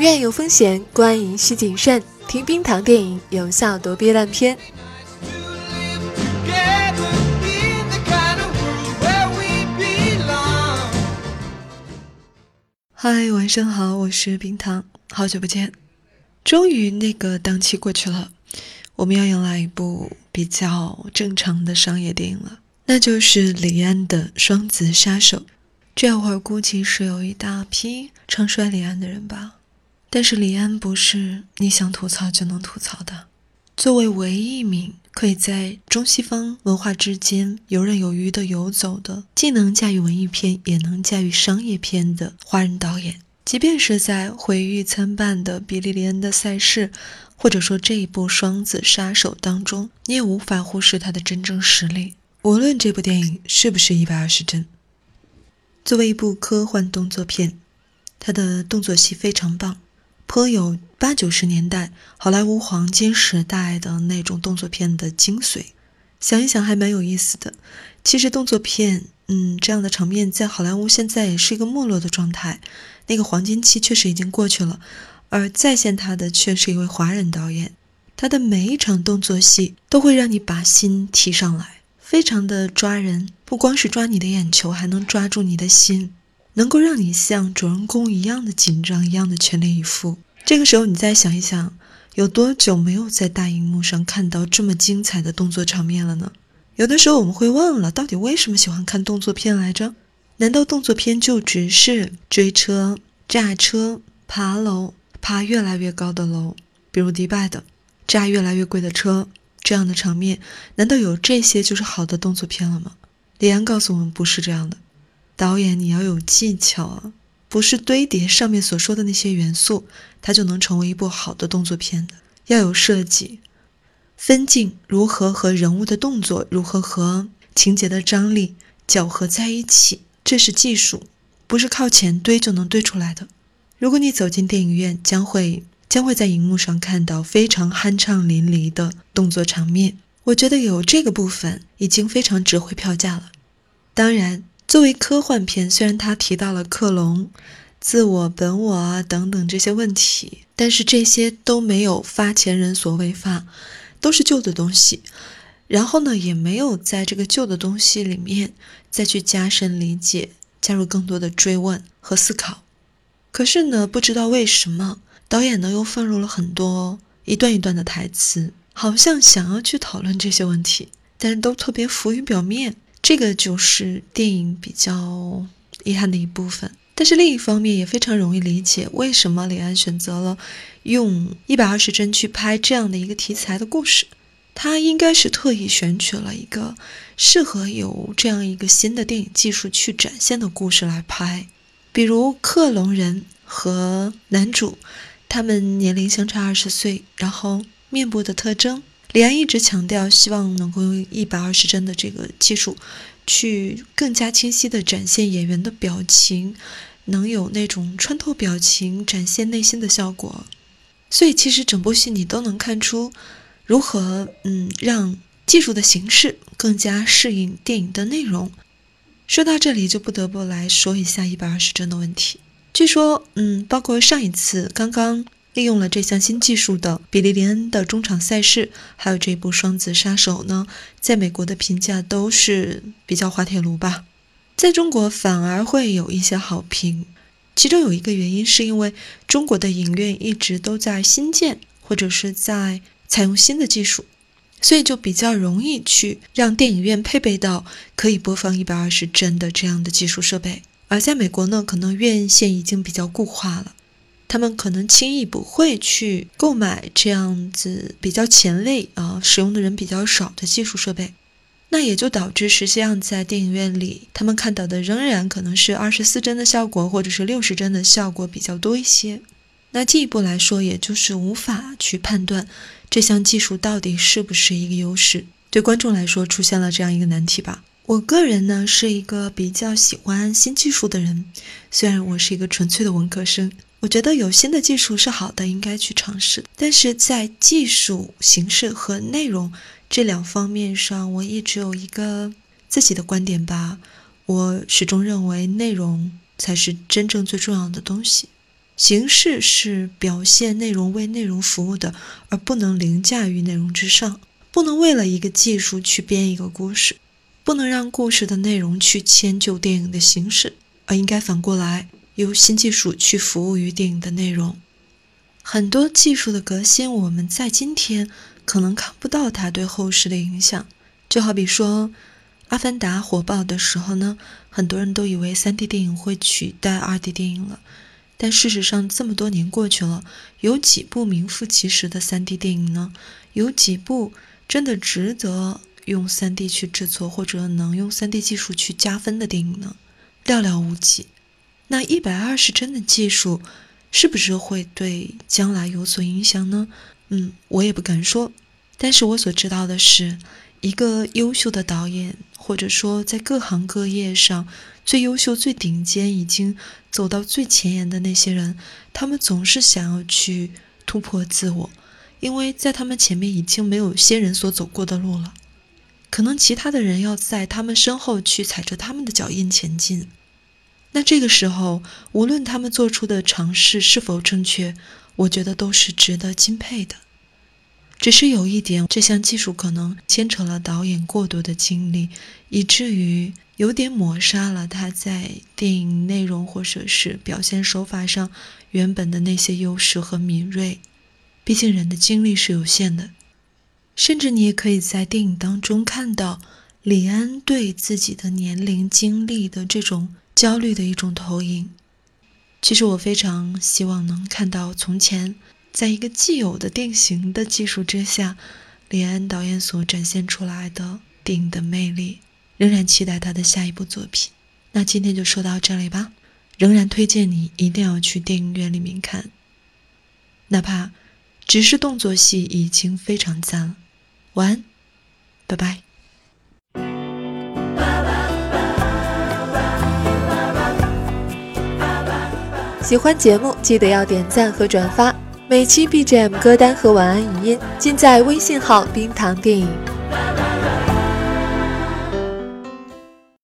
院有风险，观影需谨慎。听冰糖电影，有效躲避烂片。嗨，晚上好，我是冰糖，好久不见。终于那个档期过去了，我们要迎来一部比较正常的商业电影了，那就是李安的《双子杀手》。这会儿估计是有一大批唱衰李安的人吧。但是李安不是你想吐槽就能吐槽的。作为唯一一名可以在中西方文化之间游刃有余地游走的，既能驾驭文艺片也能驾驭商业片的华人导演，即便是在毁誉参半的《比利·林恩的赛事》，或者说这一部《双子杀手》当中，你也无法忽视他的真正实力。无论这部电影是不是一百二十帧，作为一部科幻动作片，它的动作戏非常棒。颇有八九十年代好莱坞黄金时代的那种动作片的精髓，想一想还蛮有意思的。其实动作片，嗯，这样的场面在好莱坞现在也是一个没落的状态，那个黄金期确实已经过去了。而再现他的却是一位华人导演，他的每一场动作戏都会让你把心提上来，非常的抓人，不光是抓你的眼球，还能抓住你的心。能够让你像主人公一样的紧张，一样的全力以赴。这个时候，你再想一想，有多久没有在大荧幕上看到这么精彩的动作场面了呢？有的时候我们会忘了，到底为什么喜欢看动作片来着？难道动作片就只是追车、炸车、爬楼、爬越来越高的楼，比如迪拜的炸越来越贵的车这样的场面？难道有这些就是好的动作片了吗？李安告诉我们，不是这样的。导演，你要有技巧啊，不是堆叠上面所说的那些元素，它就能成为一部好的动作片的。要有设计，分镜如何和人物的动作如何和情节的张力搅合在一起，这是技术，不是靠钱堆就能堆出来的。如果你走进电影院，将会将会在荧幕上看到非常酣畅淋漓的动作场面。我觉得有这个部分已经非常值回票价了。当然。作为科幻片，虽然它提到了克隆、自我、本我啊等等这些问题，但是这些都没有发前人所未发，都是旧的东西。然后呢，也没有在这个旧的东西里面再去加深理解，加入更多的追问和思考。可是呢，不知道为什么导演呢又放入了很多一段一段的台词，好像想要去讨论这些问题，但是都特别浮于表面。这个就是电影比较遗憾的一部分，但是另一方面也非常容易理解为什么李安选择了用一百二十帧去拍这样的一个题材的故事。他应该是特意选取了一个适合有这样一个新的电影技术去展现的故事来拍，比如克隆人和男主，他们年龄相差二十岁，然后面部的特征。李安一直强调，希望能够用一百二十帧的这个技术，去更加清晰地展现演员的表情，能有那种穿透表情、展现内心的效果。所以，其实整部戏你都能看出，如何嗯让技术的形式更加适应电影的内容。说到这里，就不得不来说一下一百二十帧的问题。据说，嗯，包括上一次刚刚。利用了这项新技术的比利林恩的中场赛事，还有这部《双子杀手》呢，在美国的评价都是比较滑铁卢吧，在中国反而会有一些好评。其中有一个原因是因为中国的影院一直都在新建或者是在采用新的技术，所以就比较容易去让电影院配备到可以播放一百二十帧的这样的技术设备。而在美国呢，可能院线已经比较固化了。他们可能轻易不会去购买这样子比较前卫啊，使用的人比较少的技术设备，那也就导致实际上在电影院里，他们看到的仍然可能是二十四帧的效果，或者是六十帧的效果比较多一些。那进一步来说，也就是无法去判断这项技术到底是不是一个优势，对观众来说出现了这样一个难题吧。我个人呢是一个比较喜欢新技术的人，虽然我是一个纯粹的文科生。我觉得有新的技术是好的，应该去尝试。但是在技术形式和内容这两方面上，我一直有一个自己的观点吧。我始终认为内容才是真正最重要的东西。形式是表现内容为内容服务的，而不能凌驾于内容之上。不能为了一个技术去编一个故事，不能让故事的内容去迁就电影的形式，而应该反过来由新技术去服务于电影的内容。很多技术的革新，我们在今天可能看不到它对后世的影响。就好比说，《阿凡达》火爆的时候呢，很多人都以为 3D 电影会取代 2D 电影了。但事实上，这么多年过去了，有几部名副其实的 3D 电影呢？有几部真的值得用 3D 去制作，或者能用 3D 技术去加分的电影呢？寥寥无几。那一百二十帧的技术。是不是会对将来有所影响呢？嗯，我也不敢说。但是我所知道的是，一个优秀的导演，或者说在各行各业上最优秀、最顶尖、已经走到最前沿的那些人，他们总是想要去突破自我，因为在他们前面已经没有先人所走过的路了，可能其他的人要在他们身后去踩着他们的脚印前进。那这个时候，无论他们做出的尝试是否正确，我觉得都是值得钦佩的。只是有一点，这项技术可能牵扯了导演过多的精力，以至于有点抹杀了他在电影内容或者是表现手法上原本的那些优势和敏锐。毕竟人的精力是有限的，甚至你也可以在电影当中看到李安对自己的年龄、经历的这种。焦虑的一种投影。其实我非常希望能看到从前，在一个既有的定型的技术之下，李安导演所展现出来的电影的魅力。仍然期待他的下一部作品。那今天就说到这里吧。仍然推荐你一定要去电影院里面看，哪怕只是动作戏已经非常赞了。晚安，拜拜。喜欢节目，记得要点赞和转发。每期 BGM 歌单和晚安语音尽在微信号“冰糖电影”。